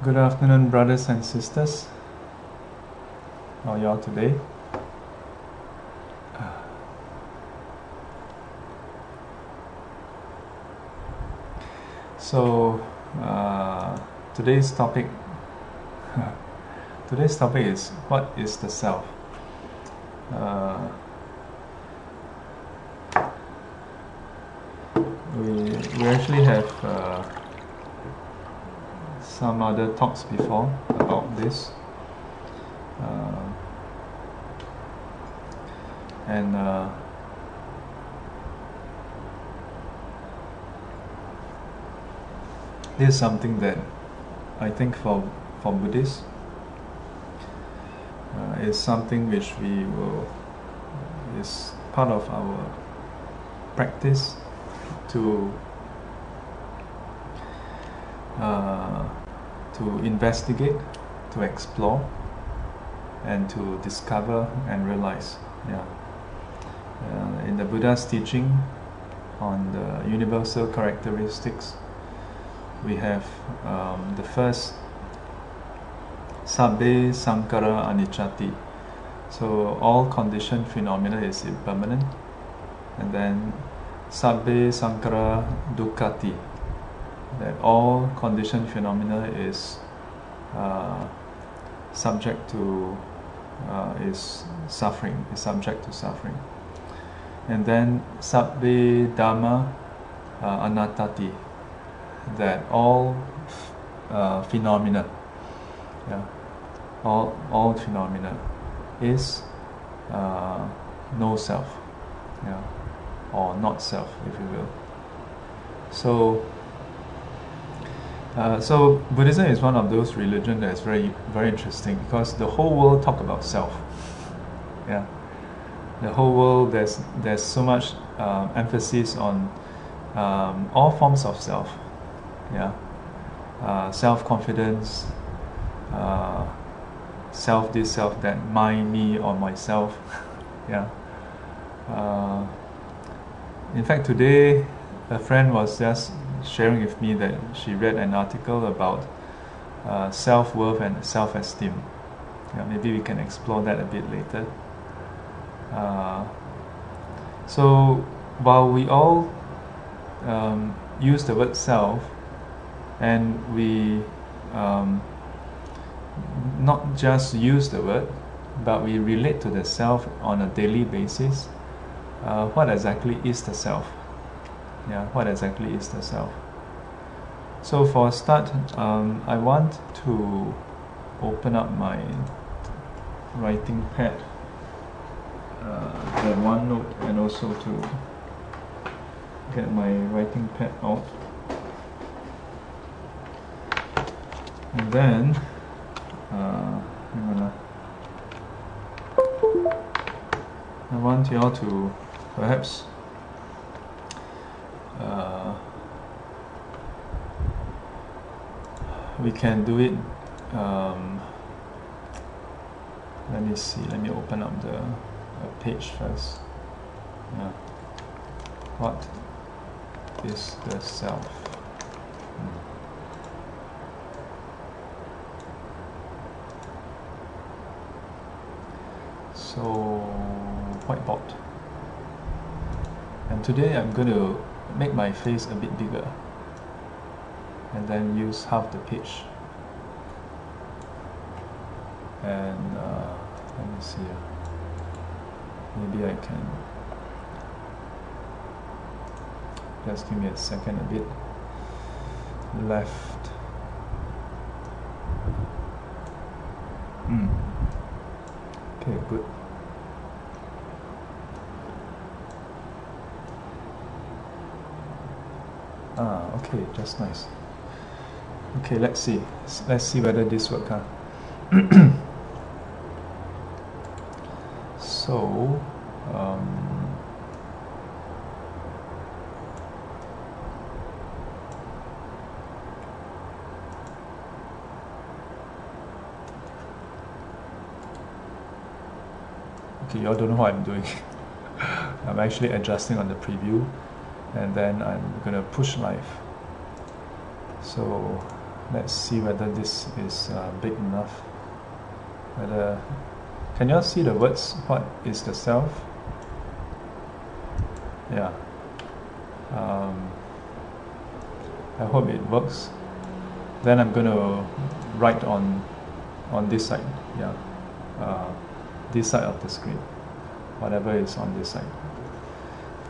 Good afternoon, brothers and sisters. How are y'all today? So, uh, today's topic today's topic is what is the self? Uh, we, we actually have uh, some other talks before about this. Uh, and uh, this is something that I think for for Buddhists uh, is something which we will is part of our practice to uh, to investigate, to explore, and to discover and realize. Yeah. Uh, in the Buddha's teaching on the universal characteristics, we have um, the first Sabbe Sankhara Anicca. So all conditioned phenomena is impermanent. And then Sabbe Sankhara Dukkhati. That all conditioned phenomena is uh, subject to uh, is suffering, is subject to suffering. And then Sabbe Dhamma uh, Anattati. That all uh, phenomena, yeah, all, all phenomena is uh, no self, yeah, or not self, if you will. So, uh, so Buddhism is one of those religions that is very, very interesting because the whole world talk about self. Yeah, the whole world there's there's so much uh, emphasis on um, all forms of self. Yeah, uh, self confidence, uh, self this, self that, my, me, or myself. yeah. Uh, in fact, today a friend was just sharing with me that she read an article about uh, self worth and self esteem. Yeah, maybe we can explore that a bit later. Uh, so while we all um, use the word self and we um, not just use the word, but we relate to the self on a daily basis. Uh, what exactly is the self? Yeah, what exactly is the self? So for a start, um, I want to open up my writing pad, uh, the OneNote, and also to get my writing pad out. And then uh, I'm gonna I want you all to perhaps uh, we can do it um, let me see let me open up the page first yeah. what is the self hmm. so whiteboard and today I'm going to make my face a bit bigger and then use half the page and uh, let me see maybe I can just give me a second a bit. Left. Mm. okay good ah okay just nice. Okay let's see. Let's see whether this works huh? so um, okay y'all don't know what I'm doing. I'm actually adjusting on the preview and then I'm gonna push live so let's see whether this is uh, big enough. Whether can you all see the words what is the self? Yeah. Um, I hope it works. Then I'm to write on on this side yeah. Uh, this side of the screen. Whatever is on this side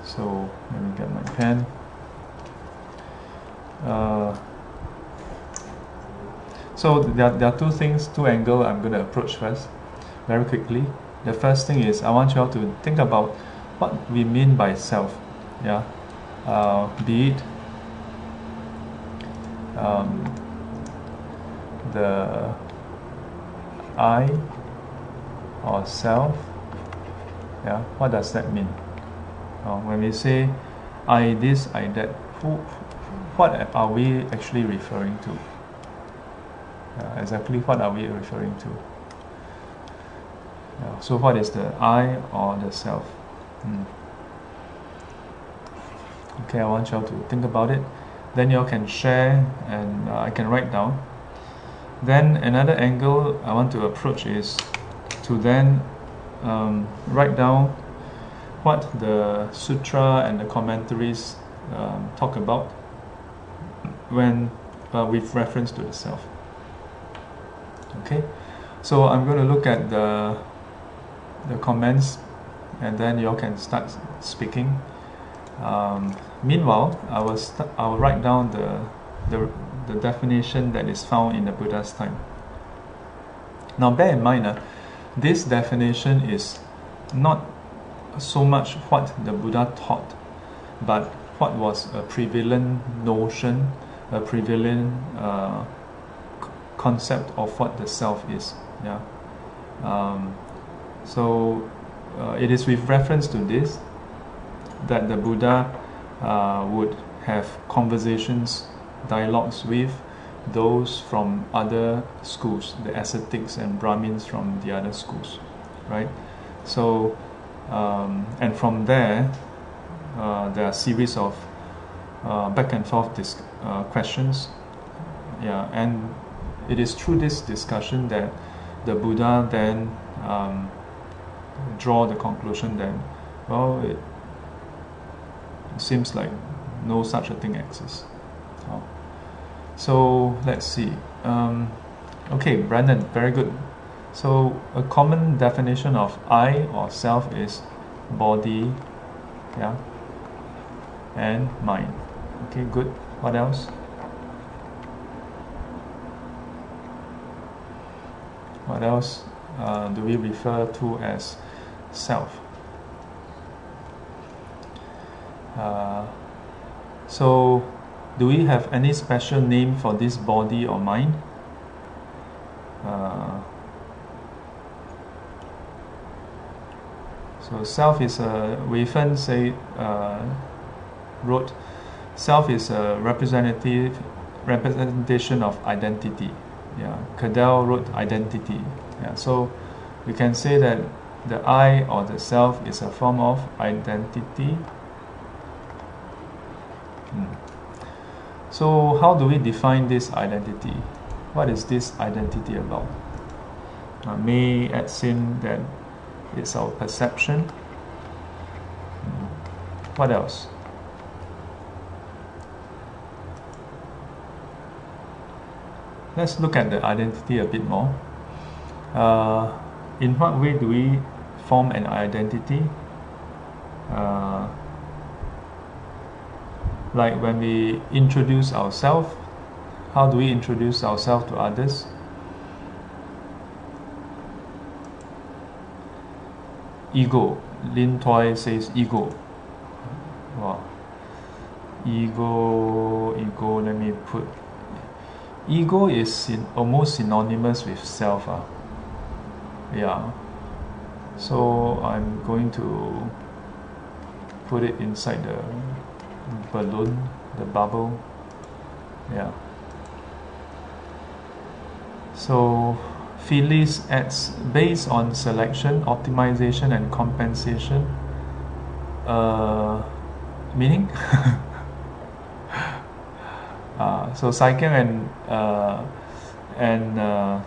so let me get my pen. Uh, so there, there are two things two angle I'm going to approach first very quickly. The first thing is I want you all to think about what we mean by self yeah? Uh, be it um, the I or self yeah? What does that mean uh, when we say I this I that who what are we actually referring to? Uh, exactly what are we referring to? Yeah, so what is the I or the self? Hmm. okay I want you all to think about it. Then you all can share and uh, I can write down. Then another angle I want to approach is to then um, write down what the sutra and the commentaries um, talk about when uh, with reference to the self. Okay, so I'm going to look at the the comments, and then you all can start speaking. Um, meanwhile, I will I will write down the the the definition that is found in the Buddha's time. Now, bear in mind, uh, this definition is not so much what the Buddha taught, but what was a prevalent notion, a prevalent uh, concept of what the self is. Yeah. Um, so uh, it is with reference to this that the Buddha uh, would have conversations dialogues with those from other schools, the ascetics and Brahmins from the other schools, right? So, um, and from there, uh, there are a series of uh, back and forth dis- uh, questions. Yeah, and it is through this discussion that the Buddha then um, draw the conclusion that, well, it seems like no such a thing exists. So let's see. Um, okay, Brandon, very good. So a common definition of I or self is body, yeah, and mind. Okay, good. What else? What else uh, do we refer to as self? Uh, so do we have any special name for this body or mind? Uh, so self is a Wei Fen say uh, wrote self is a representative representation of identity. Yeah, Cadell wrote identity. Yeah, so we can say that the I or the self is a form of identity. Hmm. So, how do we define this identity? What is this identity about? Uh, May adds in that it's our perception. What else? Let's look at the identity a bit more. Uh, in what way do we form an identity? Uh, like when we introduce ourselves how do we introduce ourselves to others ego lin toy says ego wow ego ego let me put ego is syn- almost synonymous with self uh. yeah so i'm going to put it inside the balloon, the bubble. Yeah. So Phyllis adds based on selection, optimization, and compensation. Uh, meaning? uh, so Saikyang and uh, and uh,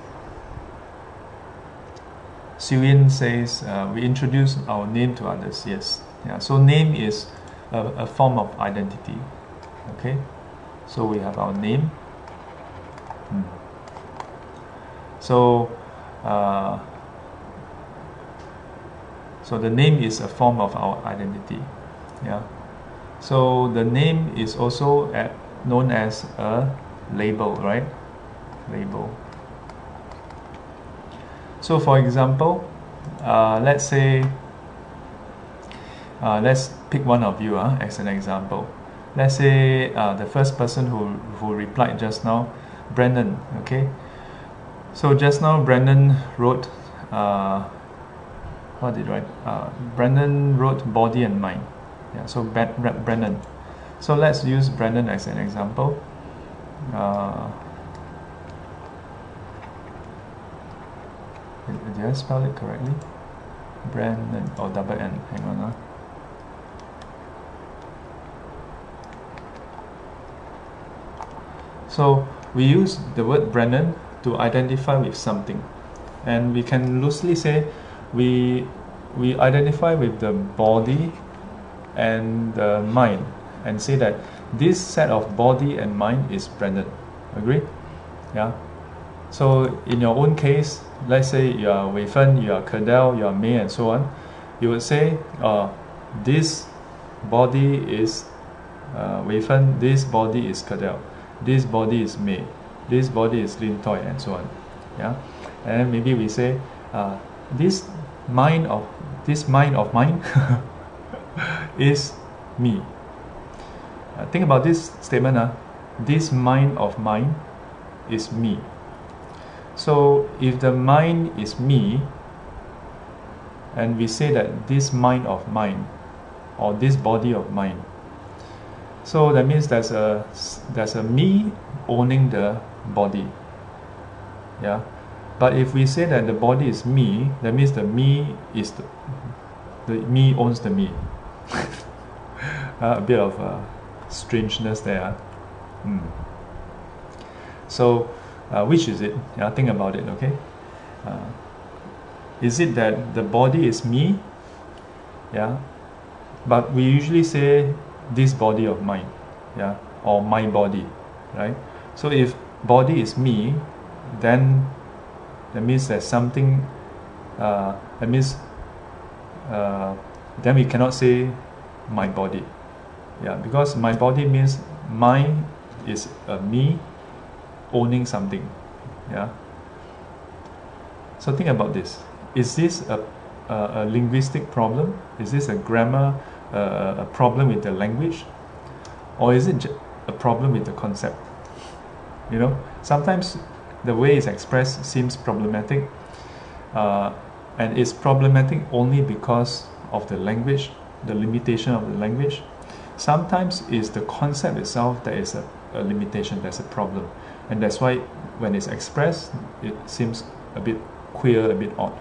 Yin says uh, we introduce our name to others. Yes, yeah. So name is a, a form of identity. Okay, so we have our name. Hmm. So. Uh, so the name is a form of our identity. Yeah. So the name is also known as a label, right? Label. So for example, uh, let's say, uh, let's pick one of you uh, as an example. Let's say uh, the first person who, who replied just now, Brandon, okay? So just now Brandon wrote uh, what did write? Uh, Brandon wrote body and mind. Yeah, so Brandon. So let's use Brandon as an example. Uh, did I spell it correctly? Brandon or oh, double N. Hang on. Uh. So we use the word Brandon to identify with something, and we can loosely say we we identify with the body and the mind and say that this set of body and mind is Brandon. Agree? Yeah. So in your own case, let's say you are Wei Fen, you are Cadell, you are May, and so on. You would say, uh, this body is uh, Wei Fen, this body is Cadell, this body is May, this body is Lin Toy, and so on. Yeah. And maybe we say, uh, this mind of this mind of mine is me. Uh, think about this statement. Uh, this mind of mine is me. So if the mind is me, and we say that this mind of mine, or this body of mine, so that means there's a there's a me owning the body. Yeah. But if we say that the body is me, that means the me is the, the me owns the me. uh, a bit of uh, strangeness there. Mm. So, uh, which is it? Yeah, think about it. Okay. Uh, is it that the body is me? Yeah. But we usually say this body of mine. Yeah. Or my body. Right. So if body is me, then that means there's something uh, that means uh, then we cannot say my body. Yeah because my body means mine is a me owning something. Yeah. So think about this. Is this a, a, a linguistic problem? Is this a grammar uh, a problem with the language? Or is it a problem with the concept you know? Sometimes the way it's expressed seems problematic uh, and it's problematic only because of the language the limitation of the language. Sometimes it's the concept itself that is a, a limitation that's a problem. And that's why when it's expressed it seems a bit queer a bit odd.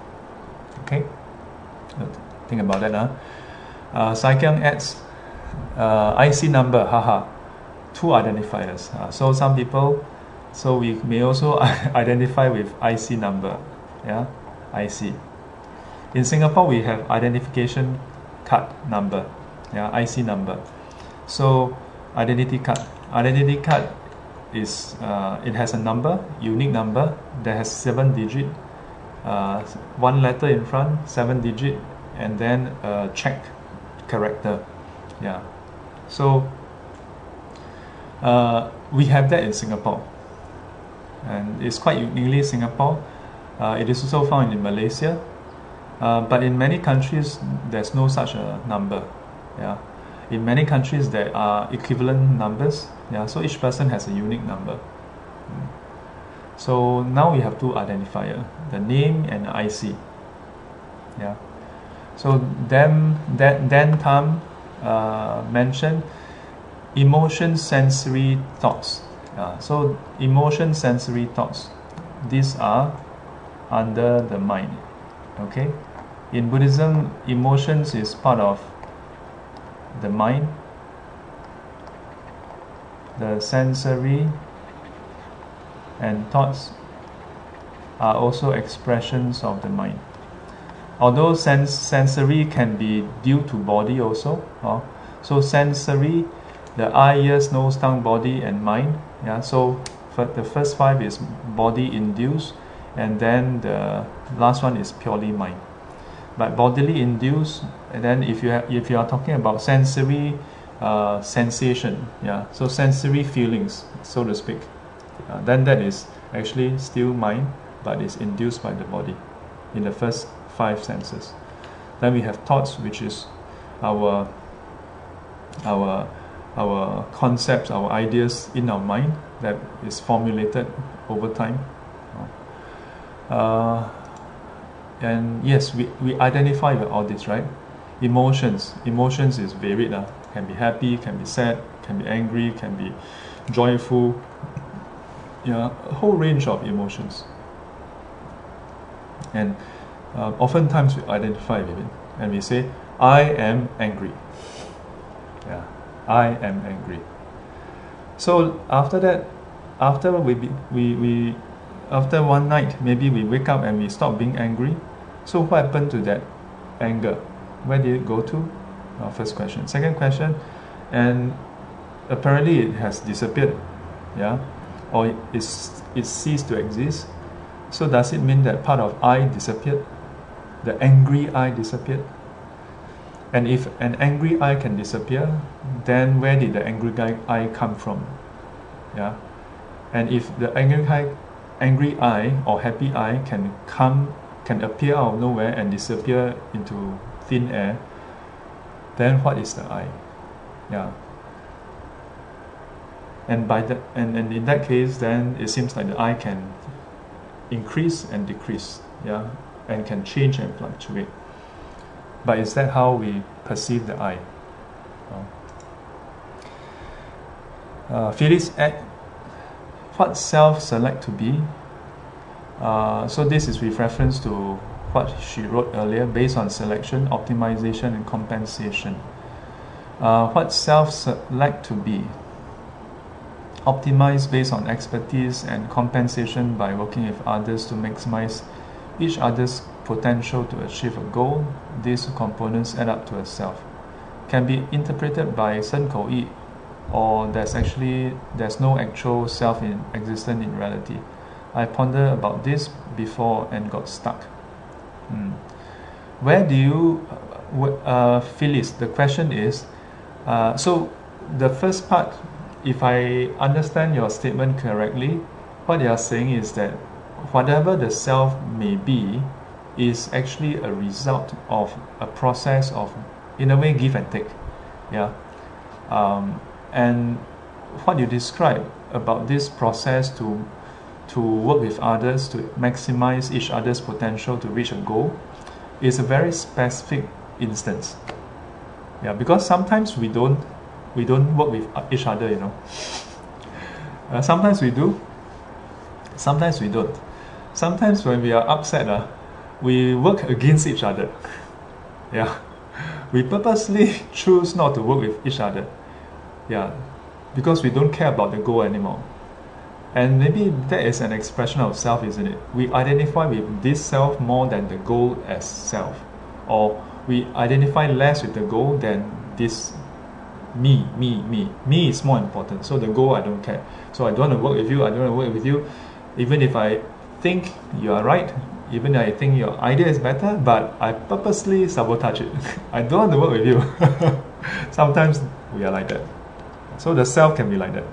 Okay? Think about that huh? uh, Saikyang adds uh, IC number haha two identifiers. Uh, so some people so we may also identify with IC number, yeah, IC. In Singapore, we have identification card number, yeah, IC number. So identity card, identity card is uh, it has a number, unique number that has seven digit, uh, one letter in front, seven digit, and then a check character, yeah. So uh, we have that in Singapore and it's quite uniquely Singapore. Uh, it is also found in Malaysia, uh, but in many countries there's no such a number. Yeah, in many countries there are equivalent numbers. Yeah, so each person has a unique number. Mm. So now we have two identifier: the name and the IC. Yeah. So then that Dan Tam uh, mentioned emotion, sensory, thoughts. Uh, so emotion, sensory, thoughts, these are under the mind. Okay, in Buddhism, emotions is part of the mind. The sensory and thoughts are also expressions of the mind. Although sense, sensory can be due to body also, uh, so sensory, the eye, ears, nose, tongue, body, and mind. Yeah, so the first five is body induced, and then the last one is purely mind. But bodily induced, and then if you have, if you are talking about sensory uh, sensation, yeah, so sensory feelings, so to speak, uh, then that is actually still mind, but is induced by the body in the first five senses. Then we have thoughts, which is our our our concepts, our ideas in our mind that is formulated over time. Uh, and yes, we, we identify with all this, right? Emotions. Emotions is varied. Uh, can be happy, can be sad, can be angry, can be joyful. Yeah, a whole range of emotions. And uh, oftentimes we identify with it and we say, I am angry. Yeah, I am angry. So after that, after we, we, we after one night, maybe we wake up and we stop being angry. So what happened to that anger? Where did it go to? Our first question. Second question, and apparently it has disappeared, yeah, or it's it ceased to exist. So does it mean that part of I disappeared? The angry I disappeared? And if an angry eye can disappear, then where did the angry guy I come from? Yeah. And if the angry eye, angry I or happy eye can come, can appear out of nowhere and disappear into thin air, then what is the eye? Yeah. And by that, and, and in that case, then it seems like the eye can increase and decrease, yeah, and can change and fluctuate. But is that how we perceive the I? Uh, Phyllis at what self select to be? Uh, so this is with reference to what she wrote earlier based on selection, optimization, and compensation. Uh, what self select to be? Optimize based on expertise and compensation by working with others to maximize each other's potential to achieve a goal. These components add up to a self. Can be interpreted by Sen Kou Yi, or there's actually there's no actual self in existence in reality. I pondered about this before and got stuck. Hmm. Where do you, uh, Phyllis? The question is, uh, so the first part, if I understand your statement correctly, what you are saying is that whatever the self may be, is actually a result of a process of, in a way, give and take. Yeah. Um, and what you describe about this process to to work with others to maximize each other's potential to reach a goal is a very specific instance. Yeah, because sometimes we don't we don't work with each other, you know. Uh, sometimes we do. Sometimes we don't. Sometimes when we are upset, uh, we work against each other. Yeah, we purposely choose not to work with each other. Yeah, because we don't care about the goal anymore. And maybe that is an expression of self, isn't it? We identify with this self more than the goal as self. Or we identify less with the goal than this me, me, me. Me is more important. So the goal, I don't care. So I don't want to work with you, I don't want to work with you. Even if I think you are right, even I think your idea is better, but I purposely sabotage it. I don't want to work with you. Sometimes we are like that. So the self can be like that.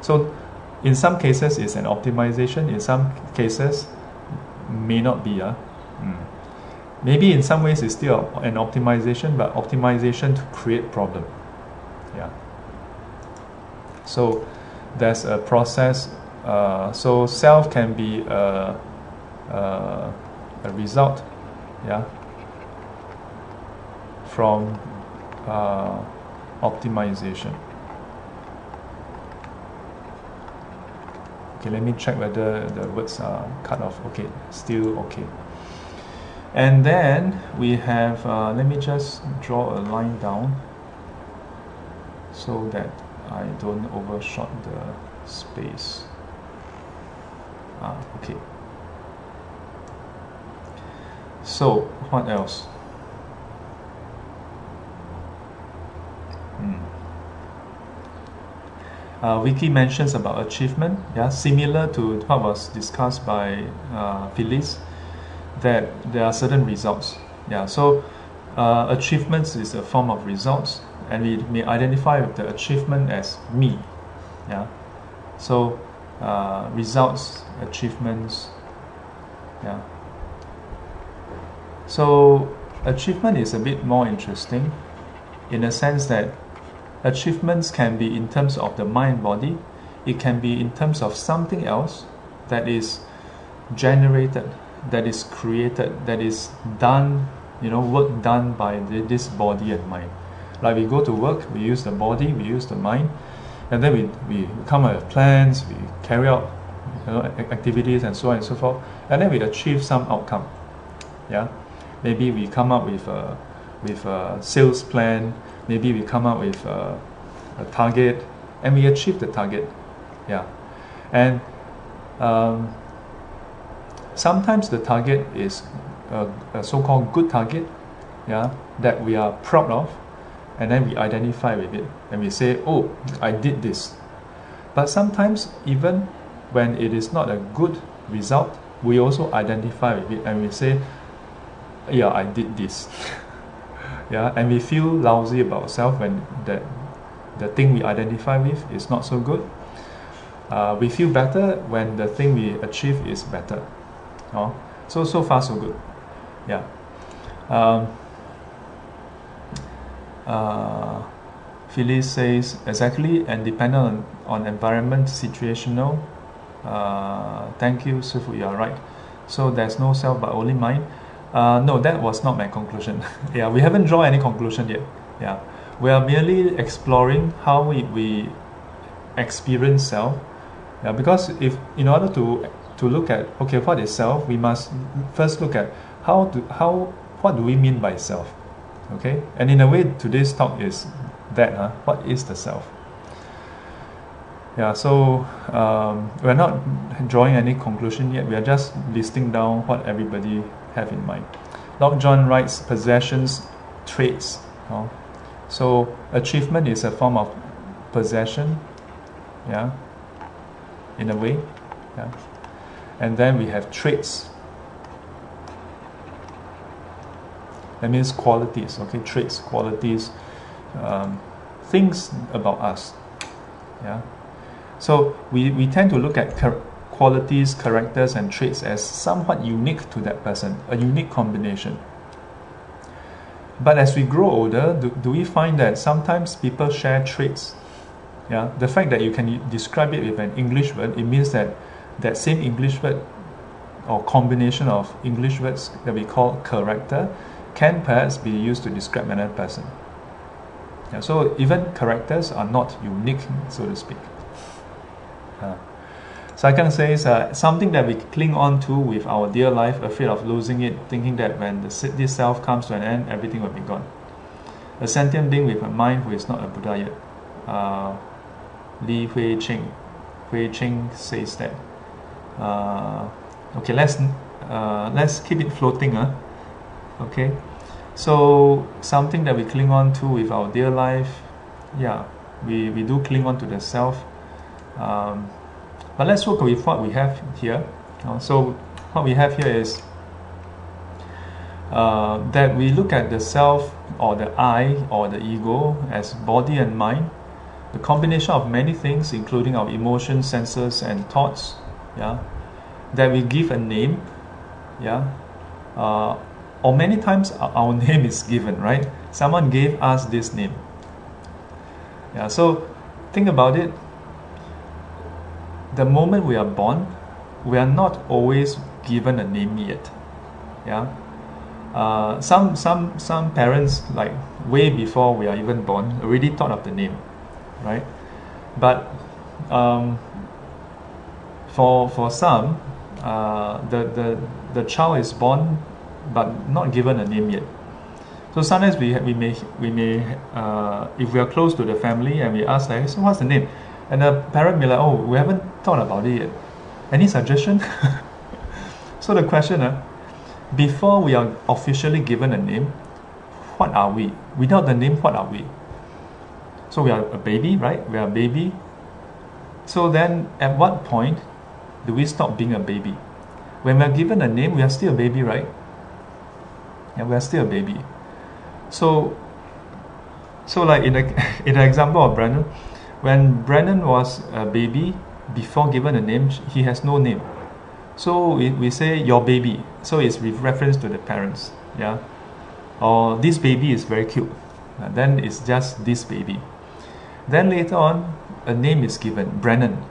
So in some cases it's an optimization, in some cases may not be. Uh. Mm. Maybe in some ways it's still an optimization, but optimization to create problem. Yeah. So there's a process. Uh, so self can be a, a, a result, yeah, from uh, optimization. Okay, let me check whether the words are cut off. Okay, still okay. And then we have, uh, let me just draw a line down so that I don't overshot the space. Ah, okay. So, what else? Hmm. Uh, Wiki mentions about achievement, yeah, similar to what was discussed by uh, Phyllis, that there are certain results. Yeah, so uh, achievements is a form of results, and we may identify with the achievement as me. Yeah, so uh, results, achievements. Yeah. So achievement is a bit more interesting, in the sense that achievements can be in terms of the mind body, it can be in terms of something else that is generated, that is created, that is done, you know, work done by this body and mind. Like we go to work, we use the body, we use the mind, and then we, we come up with plans, we carry out you know, activities and so on and so forth, and then we achieve some outcome. Yeah, maybe we come up with a with a sales plan, maybe we come up with a, a target. And we achieve the target. Yeah. And um, sometimes the target is a, a, so-called good target. Yeah. That we are proud of. And then we identify with it. And we say oh i did this. But sometimes even when it is not a good result we also identify with it. And we say yeah i did this. Yeah and we feel lousy about ourselves when that the thing we identify with is not so good. Uh, we feel better when the thing we achieve is better. Oh, so so far so good. Yeah. Um, uh, Phyllis says exactly and dependent on, on environment situational. Uh, thank you Sifu you are right. So there's no self but only mind uh, no, that was not my conclusion. yeah, we haven't drawn any conclusion yet. Yeah, we are merely exploring how we, we experience self. Yeah, because if in order to to look at okay, what is self, we must first look at how do how what do we mean by self. Okay, and in a way, today's talk is that. Huh? What is the self? Yeah, so um, we're not drawing any conclusion yet. We are just listing down what everybody have in mind. Lord John writes possessions, traits. So achievement is a form of possession, yeah, in a way, yeah. And then we have traits. That means qualities, okay, traits, qualities, um, things about us, yeah. So we, we tend to look at qualities, characters, and traits as somewhat unique to that person, a unique combination. But as we grow older, do, do we find that sometimes people share traits? Yeah, the fact that you can describe it with an English word, it means that that same English word or combination of English words that we call character can perhaps be used to describe another person. Yeah, so even characters are not unique, so to speak. Uh, Second says uh, something that we cling on to with our dear life, afraid of losing it, thinking that when the, this self comes to an end, everything will be gone. A sentient being with a mind who is not a Buddha yet. Uh, Li Hui Ching. Hui Ching says that. Uh, okay, let's uh, let's keep it floating. Huh? Okay, so something that we cling on to with our dear life, yeah, we, we do cling on to the self. Um, but let's work with what we have here. Uh, so what we have here is uh, that we look at the self or the I or the ego as body and mind, the combination of many things, including our emotions, senses, and thoughts. Yeah, that we give a name. Yeah, uh, or many times our name is given. Right, someone gave us this name. Yeah, so think about it the moment we are born, we are not always given a name yet. Yeah. Uh, some some some parents like way before we are even born already thought of the name, right? But um, for for some, uh, the the the child is born but not given a name yet. So sometimes we we may we may uh, if we are close to the family and we ask like, so what's the name? And the parent be like, oh, we haven't thought about it yet. Any suggestion? so the question, uh, before we are officially given a name, what are we? Without the name, what are we? So we are a baby, right? We are a baby. So then, at what point do we stop being a baby? When we are given a name, we are still a baby, right? Yeah, we are still a baby. So, so like in the in the example of Brandon, when Brandon was a baby, before given a name, he has no name. So we, we say your baby. So it's with reference to the parents. Yeah. Or this baby is very cute. Uh, then it's just this baby. Then later on, a name is given, Brennan.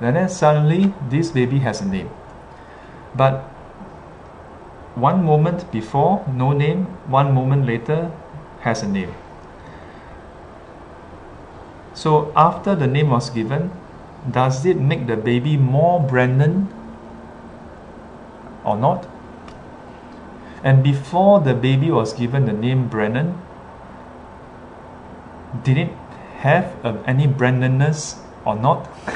And then suddenly this baby has a name. But one moment before, no name, one moment later, has a name. So after the name was given, does it make the baby more Brandon or not? And before the baby was given the name Brennan, did it have uh, any Brandonness or not?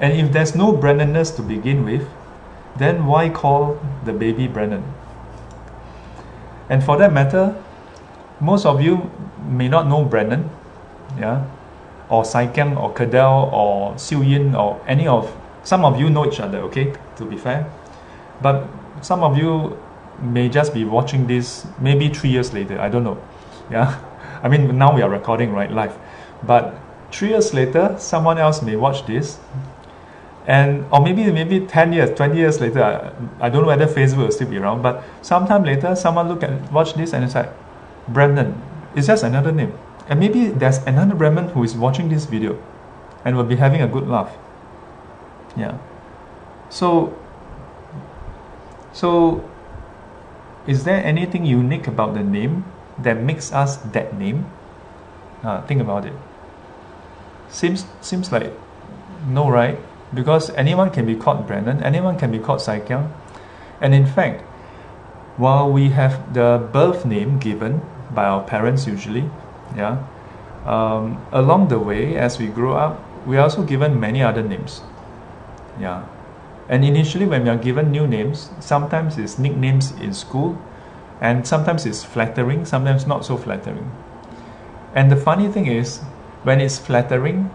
and if there's no Brandonness to begin with, then why call the baby Brennan? And for that matter, most of you may not know Brennan, yeah, or Saikem or Cadell or Siu Yin or any of some of you know each other, okay, to be fair. But some of you may just be watching this maybe three years later. I don't know. Yeah. I mean now we are recording right live. But three years later, someone else may watch this. And or maybe maybe 10 years, 20 years later, I, I don't know whether Facebook will still be around, but sometime later someone look at watch this and it's like Brandon. It's just another name. And maybe there's another Brandon who is watching this video and will be having a good laugh. Yeah. So, so is there anything unique about the name that makes us that name? Uh, think about it. Seems seems like no, right? Because anyone can be called Brandon, anyone can be called Saikyang. And in fact, while we have the birth name given by our parents usually, yeah, um, along the way as we grow up, we are also given many other names. Yeah. And initially, when we are given new names, sometimes it's nicknames in school, and sometimes it's flattering, sometimes not so flattering. And the funny thing is, when it's flattering,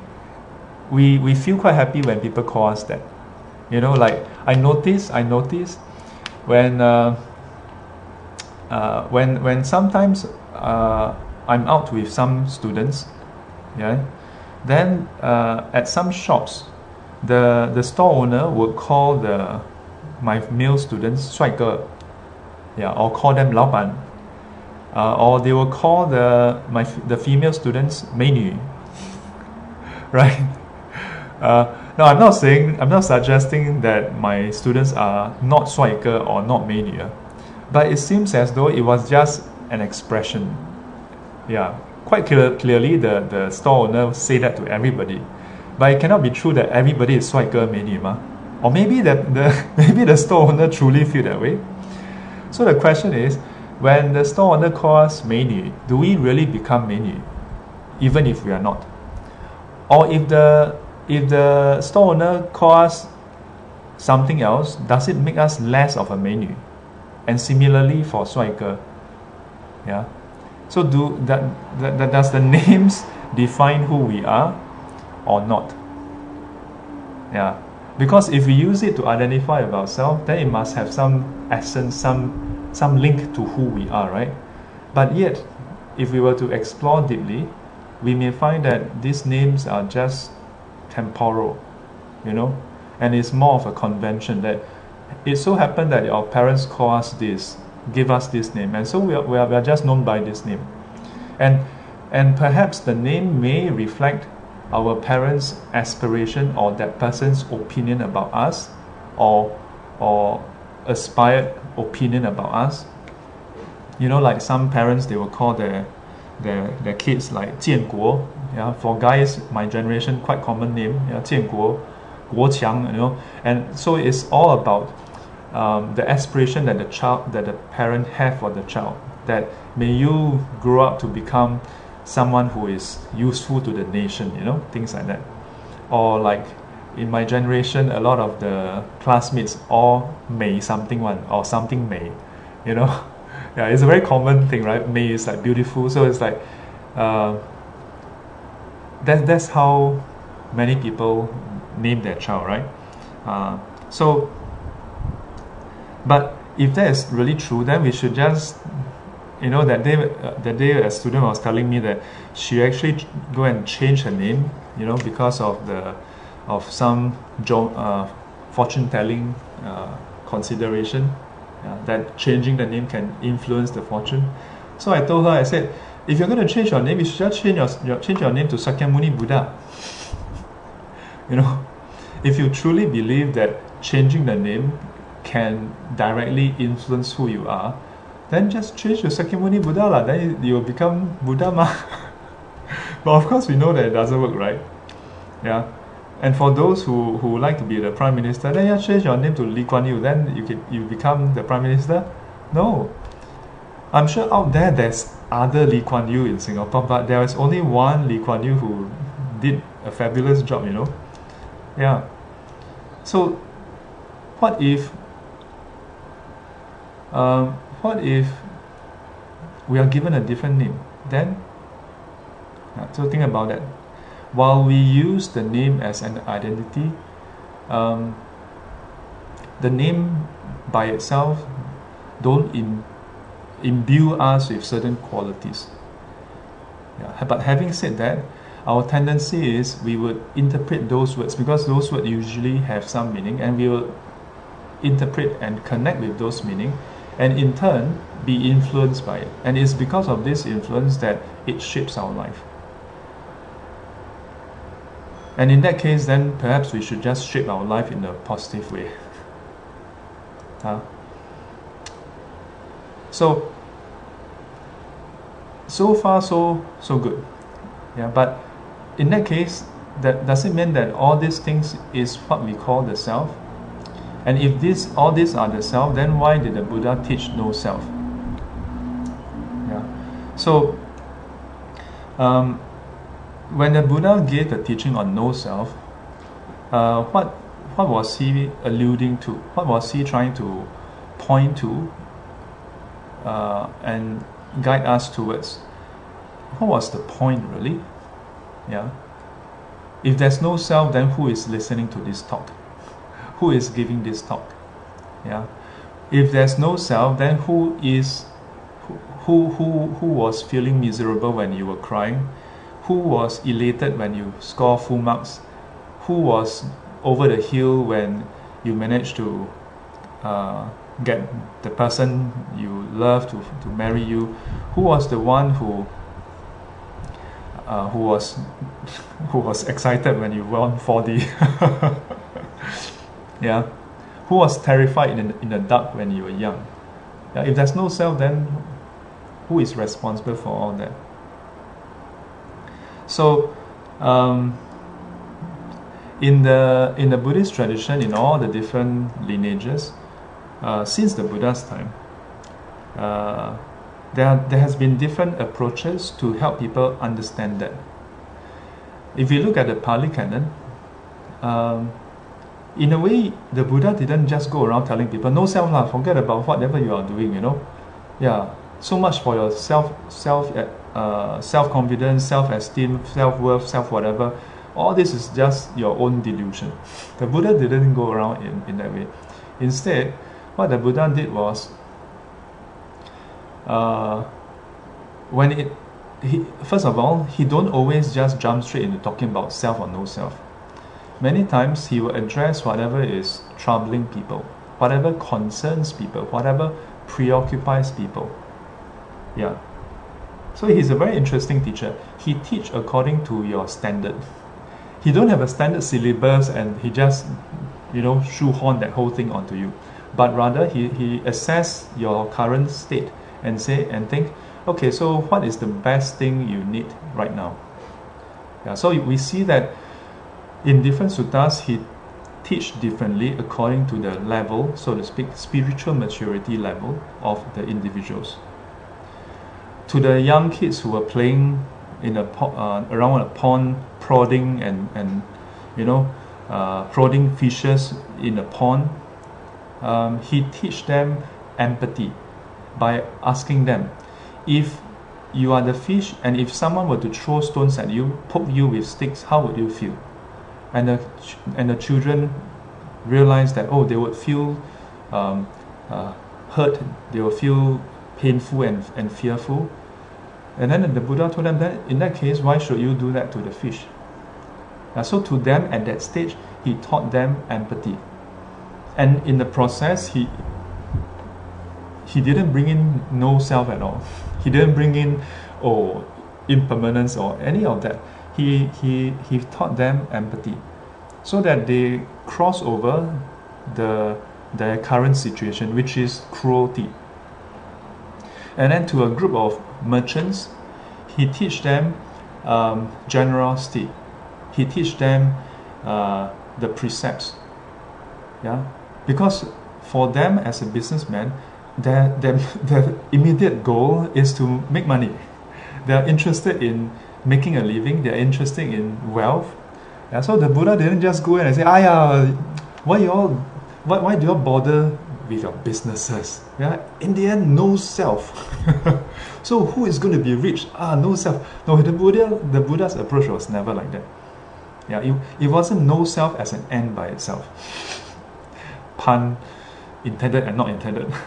we, we feel quite happy when people call us that. You know, like I notice, I notice when uh, uh, when when sometimes uh, I'm out with some students, yeah, then uh, at some shops the the store owner would call the my male students 帅哥 yeah or call them 老板 uh, or they will call the my the female students 美女 right uh, no I'm not saying I'm not suggesting that my students are not 帅哥 or not 美女 but it seems as though it was just an expression. Yeah, quite clear, clearly the, the store owner say that to everybody. But it cannot be true that everybody is 帅哥美女嘛. Or maybe that the maybe the store owner truly feel that way. So the question is, when the store owner calls 美女, do we really become 美女, even if we are not? Or if the if the store owner calls something else, does it make us less of a 美女? And similarly for 帅哥, yeah. So do that, that, that does the names define who we are? or not. Yeah. Because if we use it to identify ourselves, then it must have some essence, some some link to who we are, right? But yet, if we were to explore deeply, we may find that these names are just temporal, you know, and it's more of a convention that it so happened that our parents call us this, give us this name, and so we are, we are, we are just known by this name. And and perhaps the name may reflect our parents' aspiration or that person's opinion about us or or aspired opinion about us. You know, like some parents they will call their their their kids like 建国. Yeah, for guys, my generation quite common name, yeah, 建国, Guoqiang, you know, and so it's all about um, the aspiration that the child that the parent have for the child. That may you grow up to become someone who is useful to the nation, you know, things like that. Or like in my generation, a lot of the classmates all May something one or something May, you know. yeah, it's a very common thing, right? May is like beautiful, so it's like uh, that, that's how many people name their child, right? Uh, so, but if that is really true, then we should just, you know, that day, uh, that day a student was telling me that she actually go and change her name, you know, because of the, of some jo- uh, fortune telling uh, consideration, that changing the name can influence the fortune. So I told her, I said, if you're going to change your name, you should just change your, your change your name to Sakyamuni Buddha. you know, if you truly believe that changing the name can directly influence who you are, then just change your Sakyamuni Buddha lah. Then you will become Buddha ma. but of course, we know that it doesn't work, right? Yeah. And for those who, who like to be the prime minister, then you change your name to Lee Kuan Yew. Then you can you become the prime minister. No, I'm sure out there there's other Lee Kuan Yew in Singapore, but there is only one Lee Kuan Yew who did a fabulous job. You know, yeah. So, what if um, what if we are given a different name? Then, so think about that. While we use the name as an identity, um, the name by itself don't in, imbue us with certain qualities. Yeah, but having said that, our tendency is we would interpret those words because those words usually have some meaning and we will interpret and connect with those meaning and in turn be influenced by it. And it's because of this influence that it shapes our life. And in that case, then perhaps we should just shape our life in a positive way. huh? So, so far, so so good. Yeah, but in that case, that does it mean that all these things is what we call the self? And if this all these are the self, then why did the Buddha teach no self? Yeah. So um, when the Buddha gave the teaching on no self, uh, what what was he alluding to? What was he trying to point to uh, and guide us towards? What was the point really? Yeah. If there's no self, then who is listening to this talk? Who is giving this talk? Yeah. If there's no self then who is who who who was feeling miserable when you were crying? Who was elated when you score full marks? Who was over the hill when you managed to uh, get the person you love to, to marry you? Who was the one who uh, who was who was excited when you won 4D yeah. Who was terrified in in the dark when you were young? Yeah, if there's no self then who is responsible for all that? So um, in the in the Buddhist tradition in all the different lineages uh, since the Buddha's time uh, there, there has been different approaches to help people understand that. If you look at the Pali Canon um, in a way, the Buddha didn't just go around telling people, no self lah, forget about whatever you are doing, you know. Yeah, so much for your self, self, uh, self confidence, self esteem, self worth, self whatever. All this is just your own delusion. The Buddha didn't go around in, in that way. Instead, what the Buddha did was, uh, when it, he, first of all, he don't always just jump straight into talking about self or no self Many times he will address whatever is troubling people, whatever concerns people, whatever preoccupies people. Yeah. So he's a very interesting teacher. He teach according to your standard. He don't have a standard syllabus and he just, you know, shoehorn that whole thing onto you. But rather he, he assess your current state and say and think, okay, so what is the best thing you need right now? Yeah, so we see that in different suttas, he teach differently according to the level, so to speak, spiritual maturity level of the individuals. To the young kids who were playing in a uh, around a pond, prodding and and you know uh, prodding fishes in a pond, um, he teach them empathy by asking them, if you are the fish and if someone were to throw stones at you, poke you with sticks, how would you feel? And the, and the children realized that, oh, they would feel um, uh, hurt, they will feel painful and, and fearful. And then the Buddha told them that in that case, why should you do that to the fish? Uh, so to them at that stage, he taught them empathy. And in the process, he he didn't bring in no self at all. He didn't bring in oh impermanence or any of that. He he he taught them empathy, so that they cross over the their current situation, which is cruelty. And then to a group of merchants, he teach them um, generosity. He teach them uh, the precepts. Yeah, because for them as a businessman, their, their, their immediate goal is to make money. They are interested in making a living. They are interested in wealth. Yeah, so the Buddha didn't just go in and say, "Aya, why you all, why, why do you all bother with your businesses. Yeah, in the end, no self. so who is going to be rich? Ah, no self. No, the Buddha, the Buddha's approach was never like that. Yeah, it, it wasn't no self as an end by itself. Pun intended and not intended.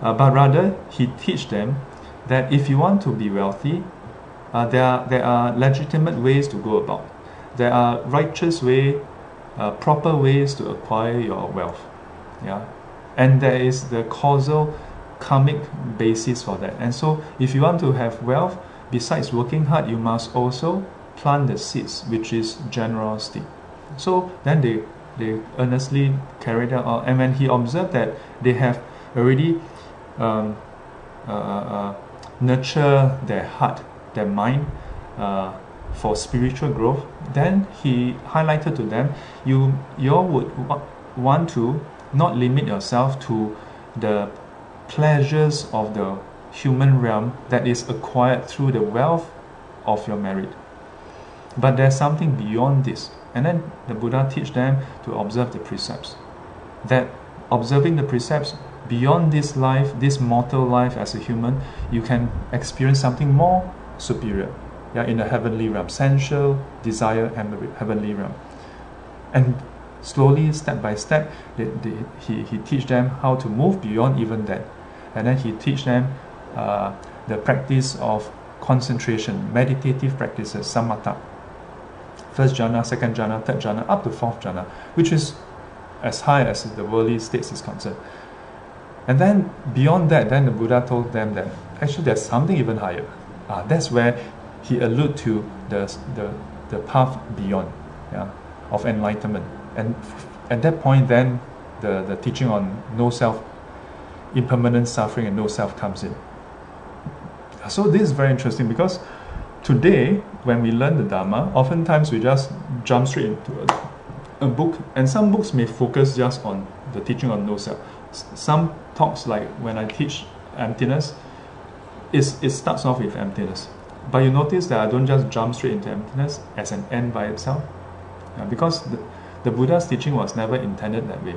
Uh, but rather, he teach them that if you want to be wealthy, uh, there, are, there are legitimate ways to go about. There are righteous way, uh, proper ways to acquire your wealth. Yeah, and there is the causal karmic basis for that. And so, if you want to have wealth, besides working hard, you must also plant the seeds, which is generosity. So then they they earnestly carried out, and when he observed that they have already um, uh, uh, nurture their heart, their mind uh, for spiritual growth, then he highlighted to them, you you all would want to not limit yourself to the pleasures of the human realm that is acquired through the wealth of your merit. But there's something beyond this. And then the Buddha teach them to observe the precepts. That observing the precepts beyond this life, this mortal life as a human, you can experience something more superior. Yeah, in the heavenly realm, sensual desire and the heavenly realm. And slowly, step by step, they, they, he, he teach them how to move beyond even that. And then he teach them uh, the practice of concentration, meditative practices, samatha. First jhana, second jhana, third jhana, up to fourth jhana, which is as high as the worldly states is concerned. And then beyond that, then the Buddha told them that actually there's something even higher. Uh, that's where he allude to the, the, the path beyond yeah, of enlightenment. And at that point, then the, the teaching on no self, impermanent suffering, and no self comes in. So this is very interesting because today, when we learn the Dharma, oftentimes we just jump straight into a, a book, and some books may focus just on the teaching on no self. Some talks, like when I teach emptiness, it starts off with emptiness. But you notice that I don't just jump straight into emptiness as an end by itself. Yeah, because the, the Buddha's teaching was never intended that way.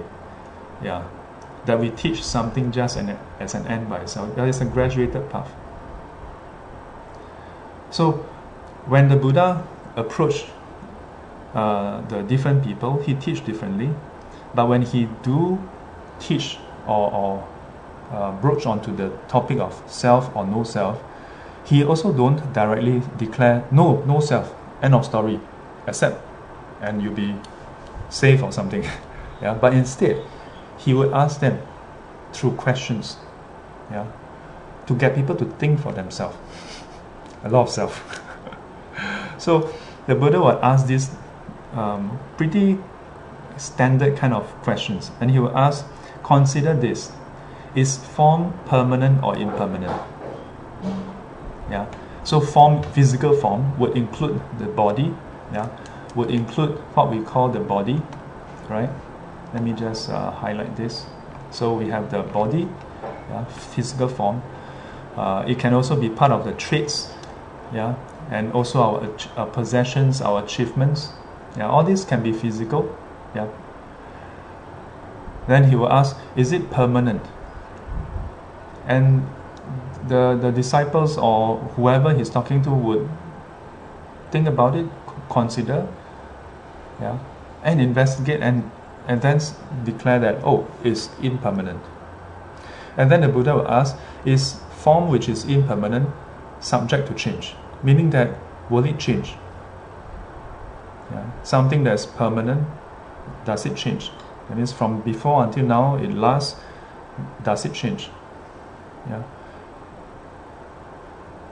Yeah, that we teach something just an, as an end by itself. That is a graduated path. So, when the Buddha approached uh, the different people, he teach differently. But when he do teach or, or uh, broach onto the topic of self or no self, he also don't directly declare no, no self, end of story, accept, and you'll be safe or something. yeah, but instead, he would ask them through questions, yeah, to get people to think for themselves. A lot of self. so the Buddha would ask these um, pretty standard kind of questions, and he would ask, consider this: is form permanent or impermanent? Yeah. So form, physical form, would include the body. Yeah would include what we call the body, right? Let me just uh, highlight this. So we have the body, yeah, physical form. Uh, it can also be part of the traits, yeah, and also our, our possessions, our achievements, Yeah, all this can be physical. Yeah. Then he will ask, is it permanent? And the, the disciples or whoever he's talking to would think about it, consider, yeah, and investigate and, and then declare that, oh, it's impermanent. And then the Buddha will ask, is form which is impermanent subject to change? Meaning that, will it change? Yeah. Something that's permanent, does it change? That means from before until now, it lasts, does it change? Yeah.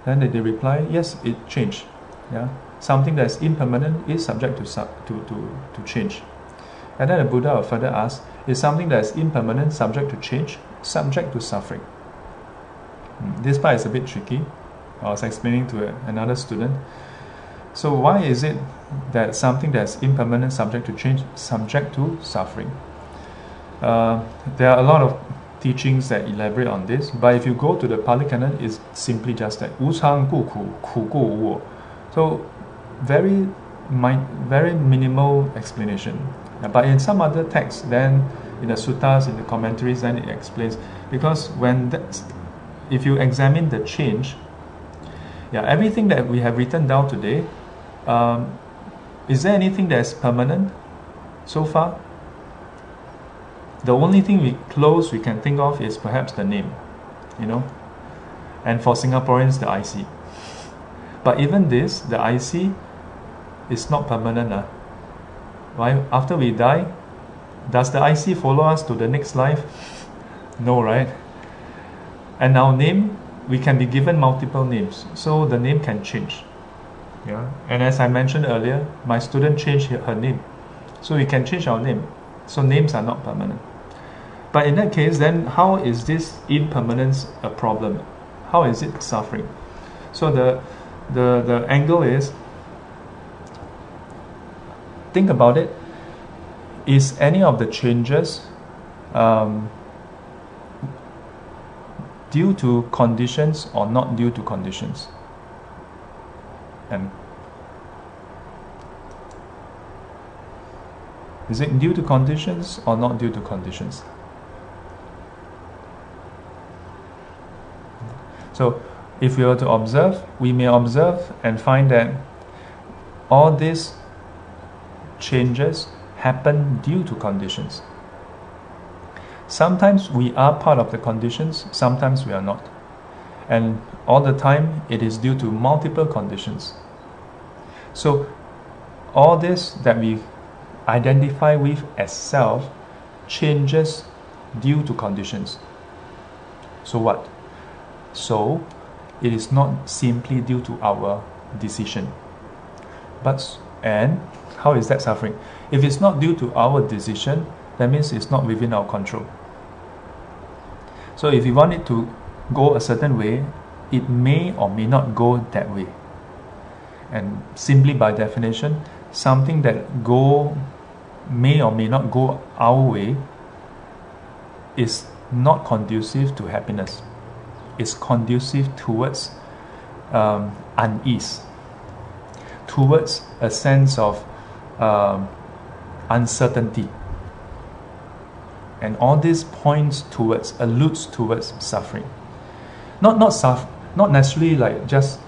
Then they, they reply, yes, it changed. Yeah. Something that's impermanent is subject to, to, to, to change. And then the Buddha further ask, is something that is impermanent subject to change, subject to suffering? Hmm, this part is a bit tricky. I was explaining to another student. So why is it that something that's impermanent, subject to change, subject to suffering? Uh, there are a lot of teachings that elaborate on this. But if you go to the Pali Canon, it's simply just that Wu So very very minimal explanation. But in some other texts, then in the suttas, in the commentaries, then it explains because when that's, if you examine the change, yeah, everything that we have written down today, um, is there anything that's permanent so far? The only thing we close we can think of is perhaps the name, you know, and for Singaporeans the IC. But even this, the IC, is not permanent. Uh. Why? After we die, does the IC follow us to the next life? No, right? And our name, we can be given multiple names, so the name can change. Yeah. And as I mentioned earlier, my student changed her name, so we can change our name. So names are not permanent. But in that case, then how is this impermanence a problem? How is it suffering? So the the the angle is think about it. Is any of the changes um, due to conditions or not due to conditions? And is it due to conditions or not due to conditions? So if we were to observe, we may observe and find that all these changes happen due to conditions. Sometimes we are part of the conditions, sometimes we are not. And all the time it is due to multiple conditions. So, all this that we identify with as self changes due to conditions. So, what? So, it is not simply due to our decision. But, and how is that suffering? If it's not due to our decision, that means it's not within our control. So, if we want it to go a certain way, it may or may not go that way. And simply by definition, something that go may or may not go our way is not conducive to happiness is conducive towards um, unease, towards a sense of um, uncertainty. And all this points towards, alludes towards suffering. Not, not, suffer, not necessarily like just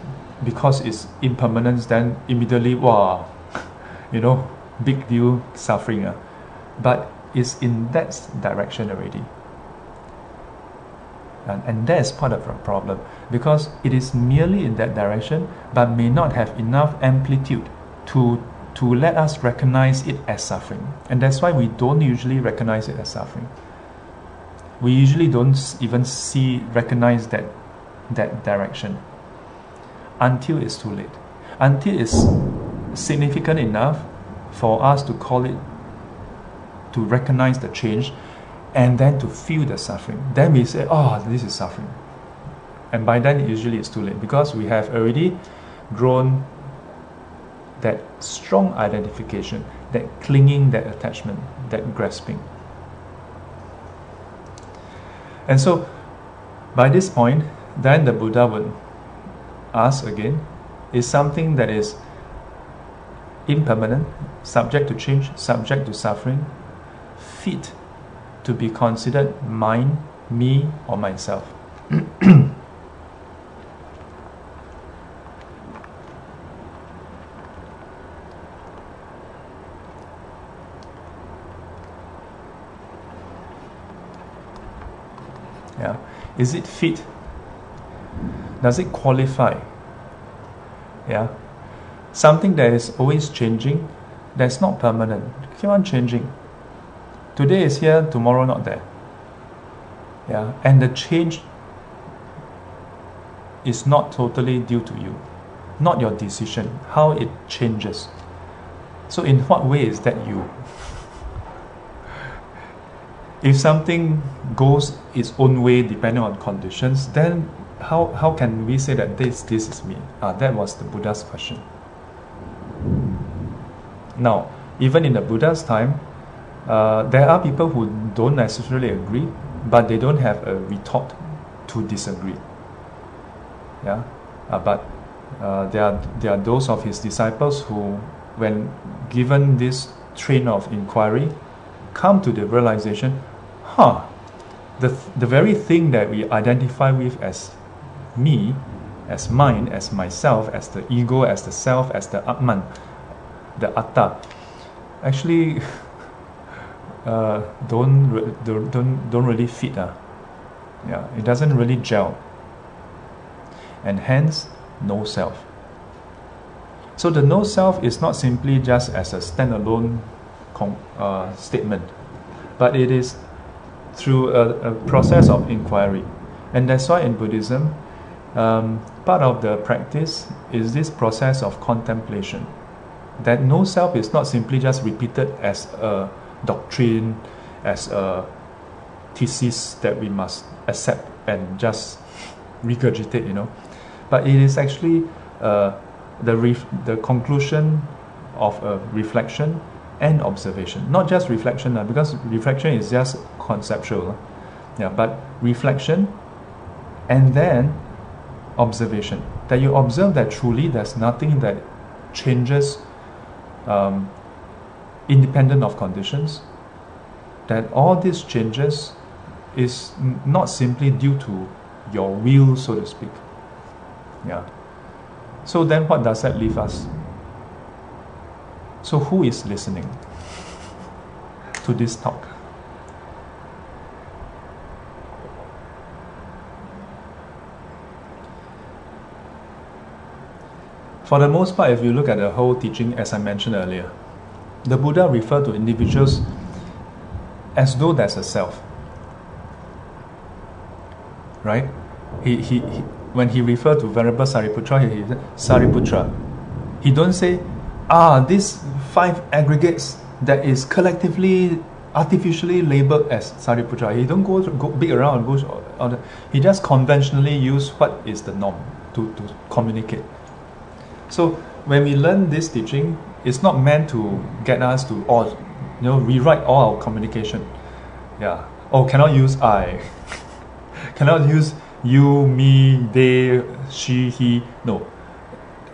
because it's impermanence, then immediately, wow, you know, big deal suffering. Uh. But it's in that direction already. And, and that is part of the problem because it is merely in that direction but may not have enough amplitude to, to let us recognize it as suffering. And that's why we don't usually recognize it as suffering. We usually don't even see, recognize that, that direction until it's too late. Until it's significant enough for us to call it, to recognize the change and then to feel the suffering. Then we say, oh, this is suffering. And by then, usually it's too late because we have already grown that strong identification, that clinging, that attachment, that grasping. And so, by this point, then the Buddha would ask again, is something that is impermanent, subject to change, subject to suffering, fit to be considered mine, me, or myself. yeah. Is it fit? Does it qualify? Yeah. Something that is always changing, that's not permanent. Keep on changing. Today is here, tomorrow not there. Yeah. And the change is not totally due to you, not your decision, how it changes. So, in what way is that you? if something goes its own way depending on conditions, then how, how can we say that this this is me? Ah, that was the Buddha's question. Now, even in the Buddha's time, uh, there are people who don't necessarily agree, but they don't have a retort to disagree. Yeah, uh, but uh, there are there are those of his disciples who, when given this train of inquiry, come to the realization huh, the, the very thing that we identify with as me, as mine, as myself, as the ego, as the self, as the Atman, the Atta, actually uh, don't, don't, don't really fit. Uh. Yeah, it doesn't really gel. And hence, no self. So the no self is not simply just as a standalone uh, statement, but it is through a, a process of inquiry. And that's why in Buddhism, um, part of the practice is this process of contemplation. That no self is not simply just repeated as a doctrine, as a thesis that we must accept and just regurgitate, you know. But it is actually uh, the, ref- the conclusion of a reflection and observation. Not just reflection, uh, because reflection is just conceptual. Yeah, but reflection and then observation. That you observe that truly there's nothing that changes um, independent of conditions. That all these changes is not simply due to your will, so to speak. Yeah. So then what does that leave us? So who is listening to this talk? For the most part, if you look at the whole teaching, as I mentioned earlier, the Buddha referred to individuals as though there's a self. Right? He, he, he when he referred to Venerable Sariputra, he said, Sariputra. He don't say, ah, these five aggregates that is collectively artificially labeled as Sariputra. He don't go, go big around bush. Or, or he just conventionally use what is the norm to, to communicate. So when we learn this teaching, it's not meant to get us to all, you know, rewrite all our communication. Yeah. Oh, cannot use I. cannot use you, me, they, she, he. No.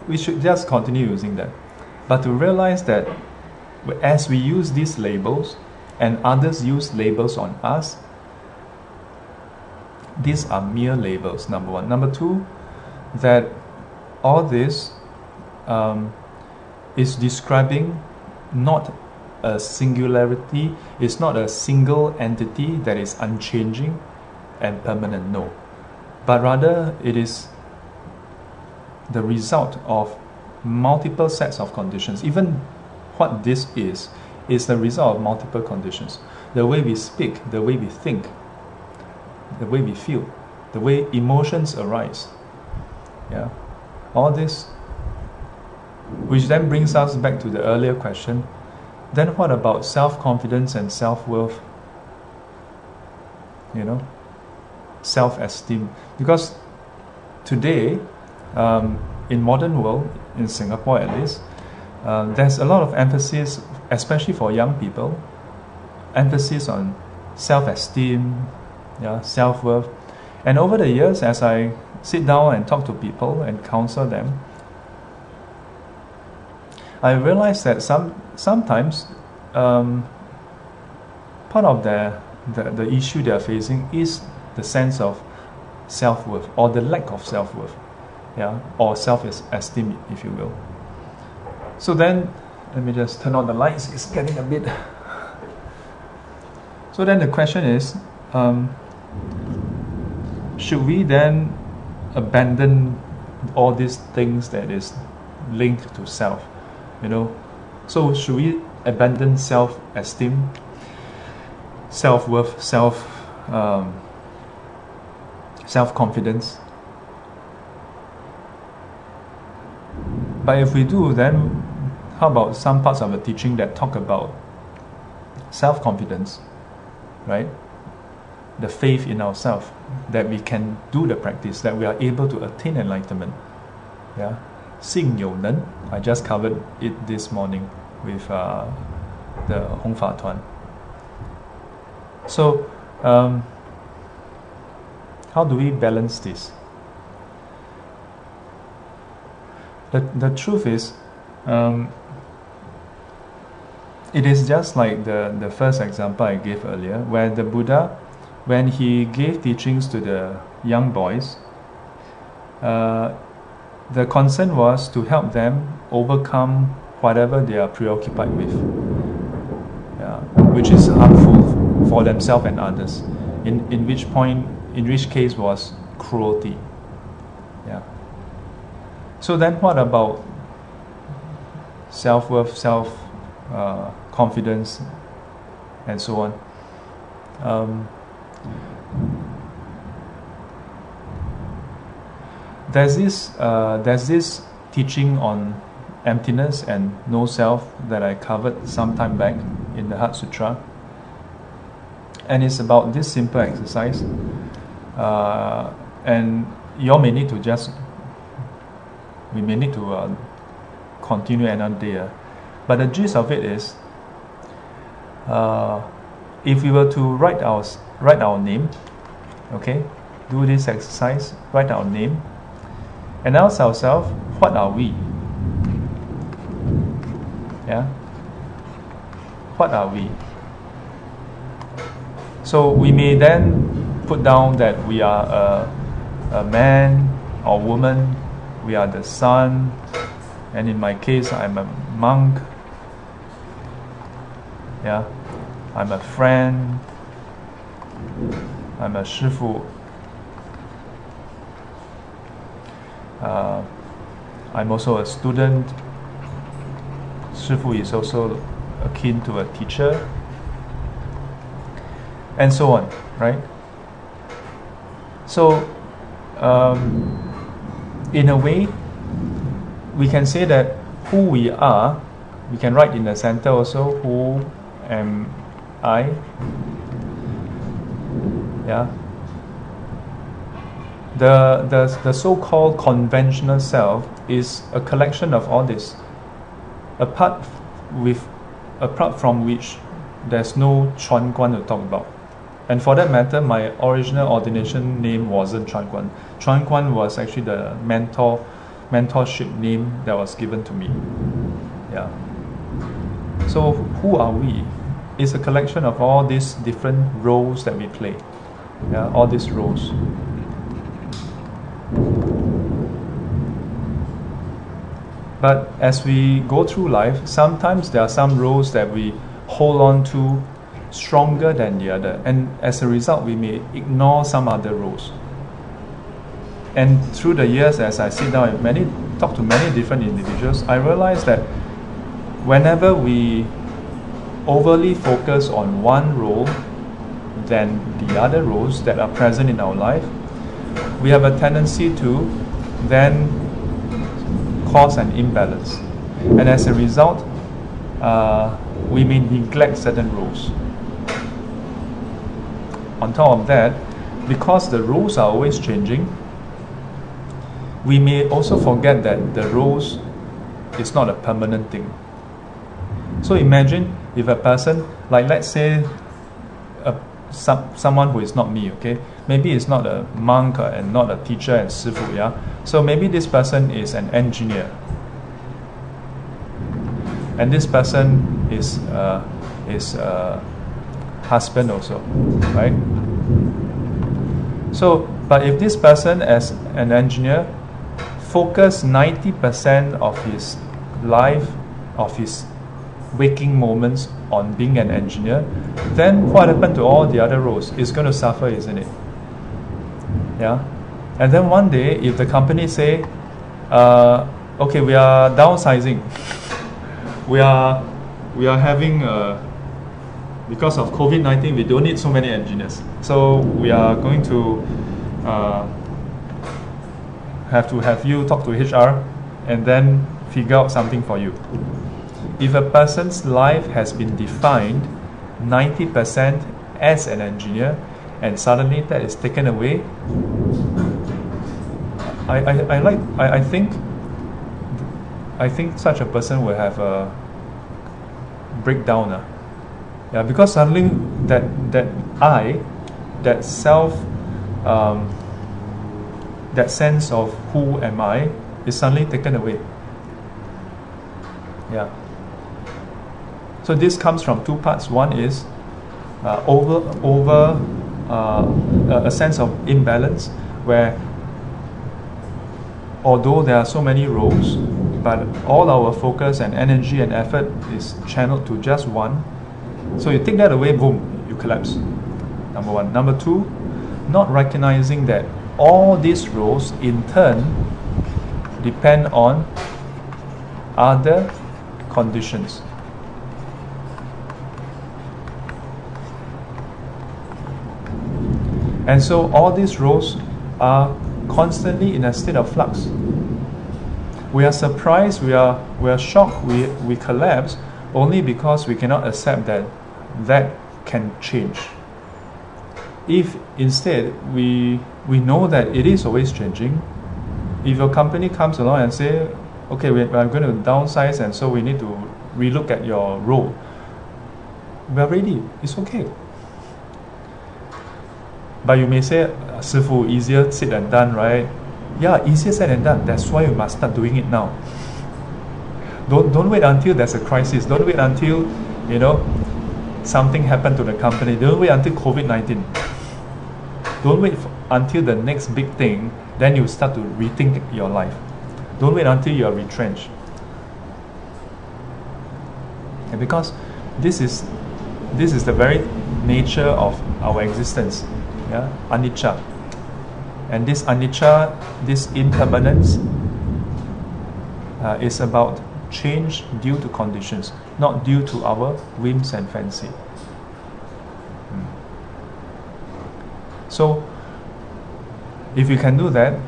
We should just continue using that. But to realize that as we use these labels and others use labels on us, these are mere labels, number one. Number two, that all this um, is describing not a singularity, it's not a single entity that is unchanging and permanent, no. But rather, it is the result of multiple sets of conditions. Even what this is, is the result of multiple conditions. The way we speak, the way we think, the way we feel, the way emotions arise. Yeah. All this which then brings us back to the earlier question then what about self confidence and self worth? You know, self esteem. Because today, um, in modern world, in Singapore at least, uh, there's a lot of emphasis, especially for young people, emphasis on self esteem, yeah, self worth. And over the years, as I sit down and talk to people and counsel them, I realized that some sometimes um, part of the, the the issue they are facing is the sense of self worth or the lack of self worth, yeah, or self esteem, if you will. So then, let me just turn on the lights. It's getting a bit. So then the question is, um, should we then abandon all these things that is linked to self? You know, so should we abandon self-esteem, self-worth, self um, self-confidence? But if we do, then how about some parts of the teaching that talk about self-confidence, right? The faith in ourselves that we can do the practice, that we are able to attain enlightenment. Yeah, Xing Younen. I just covered it this morning with uh, the Hong Fa Tuan. So, um, how do we balance this? The, the truth is, um, it is just like the, the first example I gave earlier, where the Buddha, when he gave teachings to the young boys, uh, the concern was to help them overcome whatever they are preoccupied with, yeah, which is harmful for themselves and others. In, in which point, in which case was cruelty. Yeah. So then, what about self worth, self uh, confidence, and so on? Um, there's this uh, there's this teaching on emptiness and no self that I covered some time back in the Heart Sutra, and it's about this simple exercise. Uh, and you all may need to just we may need to uh, continue another day. Uh. But the gist of it is, uh, if we were to write our write our name, okay, do this exercise, write our name, and ask ourselves, what are we? Yeah? What are we? So we may then put down that we are a, a man or woman, we are the son, and in my case, I'm a monk. Yeah, I'm a friend. I'm a shifu. Uh, I'm also a student. Shifu is also akin to a teacher, and so on, right? So, um, in a way, we can say that who we are, we can write in the center also, who am I? Yeah, the, the, the so-called conventional self is a collection of all this apart with apart from which there's no Chuan Guan to talk about. And for that matter my original ordination name wasn't Chuan Guan. Chuan Guan was actually the mentor mentorship name that was given to me. Yeah. So who are we? It's a collection of all these different roles that we play. Yeah all these roles But as we go through life, sometimes there are some roles that we hold on to stronger than the other, and as a result, we may ignore some other roles. And through the years, as I sit down and many talk to many different individuals, I realize that whenever we overly focus on one role than the other roles that are present in our life, we have a tendency to then cause an imbalance. And as a result, uh, we may neglect certain rules. On top of that, because the rules are always changing, we may also forget that the rules is not a permanent thing. So imagine if a person, like let's say, a, some, someone who is not me, okay, maybe it's not a monk and not a teacher and sifu, yeah. So maybe this person is an engineer. and this person is uh, is uh, husband also, right? So, but if this person as an engineer focus 90% of his life, of his waking moments on being an engineer, then what happened to all the other roles? It's going to suffer, isn't it? Yeah. And then one day, if the company say, uh, okay, we are downsizing, we are we are having uh, because of COVID nineteen, we don't need so many engineers, so we are going to uh, have to have you talk to HR, and then figure out something for you. If a person's life has been defined 90% as an engineer and suddenly that is taken away, I, I, I like I, I think I think such a person will have a breakdown. Uh. Yeah, because suddenly that that I, that self, um, that sense of who am I is suddenly taken away. Yeah. So this comes from two parts. One is uh, over over uh, a sense of imbalance, where although there are so many roles, but all our focus and energy and effort is channeled to just one. So you take that away, boom, you collapse. Number one. Number two, not recognizing that all these roles in turn depend on other conditions. And so all these roles are constantly in a state of flux. We are surprised, we are, we are shocked, we, we collapse only because we cannot accept that that can change. If instead we, we know that it is always changing, if your company comes along and say, okay, we, are going to downsize and so we need to relook at your role, we are ready, it's okay. But you may say, Sifu, easier said than done, right? Yeah, easier said than done. That's why you must start doing it now. Don't, don't wait until there's a crisis. Don't wait until, you know, something happened to the company. Don't wait until COVID-19. Don't wait until the next big thing. Then you start to rethink your life. Don't wait until you are retrenched. And because this is this is the very nature of our existence yeah, anicca. And this anicca, this impermanence, uh, is about change due to conditions, not due to our whims and fancy. Hmm. So, if we can do that,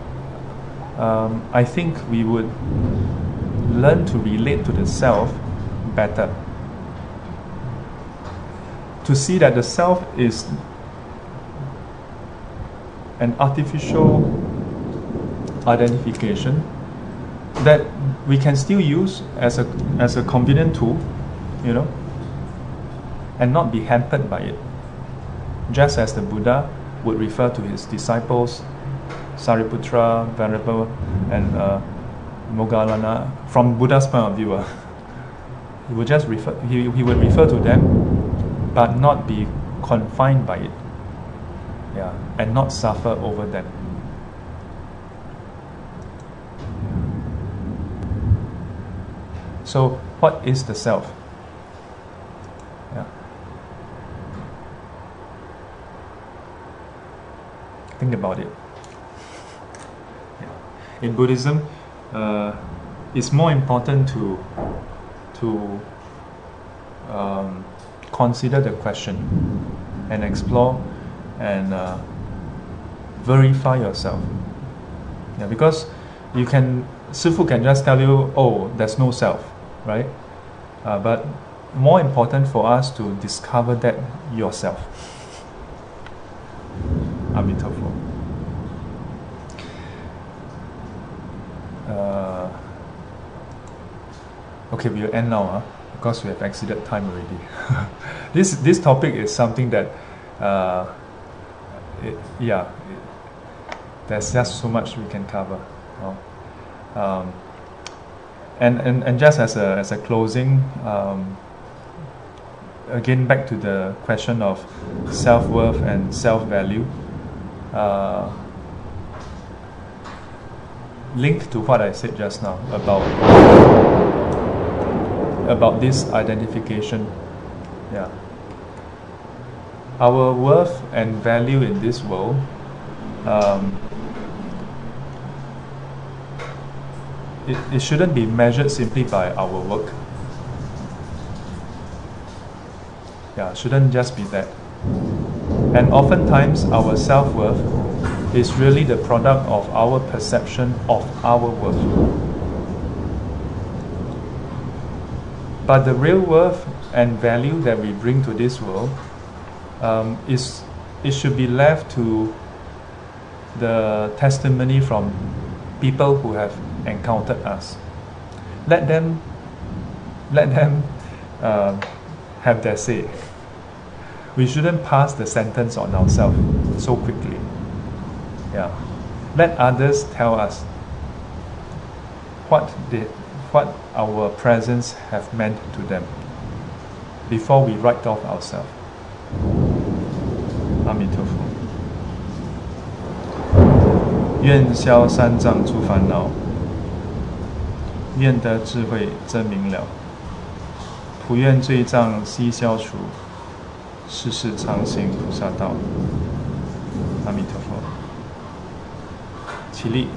um, I think we would learn to relate to the self better. To see that the self is an artificial identification that we can still use as a as a convenient tool, you know, and not be hampered by it. Just as the Buddha would refer to his disciples, Sariputra, Venerable, and uh, Moggallana, from Buddha's point of view, uh, he would just refer he, he would refer to them, but not be confined by it yeah, and not suffer over them. So, what is the self? Yeah. Think about it. Yeah. In Buddhism, uh, it's more important to to um, consider the question and explore and uh, verify yourself. Yeah, because you can, Sifu can just tell you, oh, there's no self, right? Uh, but more important for us to discover that yourself. Amitabha. Uh, okay, we'll end now huh? because we have exceeded time already. this, this topic is something that uh, it, yeah, it, there's just so much we can cover. Um, and, and, and just as a, as a closing, um, again back to the question of self-worth and self-value, uh, linked to what I said just now about about this identification. Yeah. Our worth and value in this world um, it, it shouldn't be measured simply by our work. Yeah, shouldn't just be that. And oftentimes our self-worth is really the product of our perception of our worth. But the real worth and value that we bring to this world um, is it should be left to the testimony from people who have encountered us. Let them let them uh, have their say. We shouldn't pass the sentence on ourselves so quickly. Yeah. Let others tell us what they, what our presence have meant to them before we write off ourselves. 阿弥陀佛。愿消三藏诸烦恼，愿得智慧真明了。普愿罪障悉消除，世世常行菩萨道。阿弥陀佛。起立。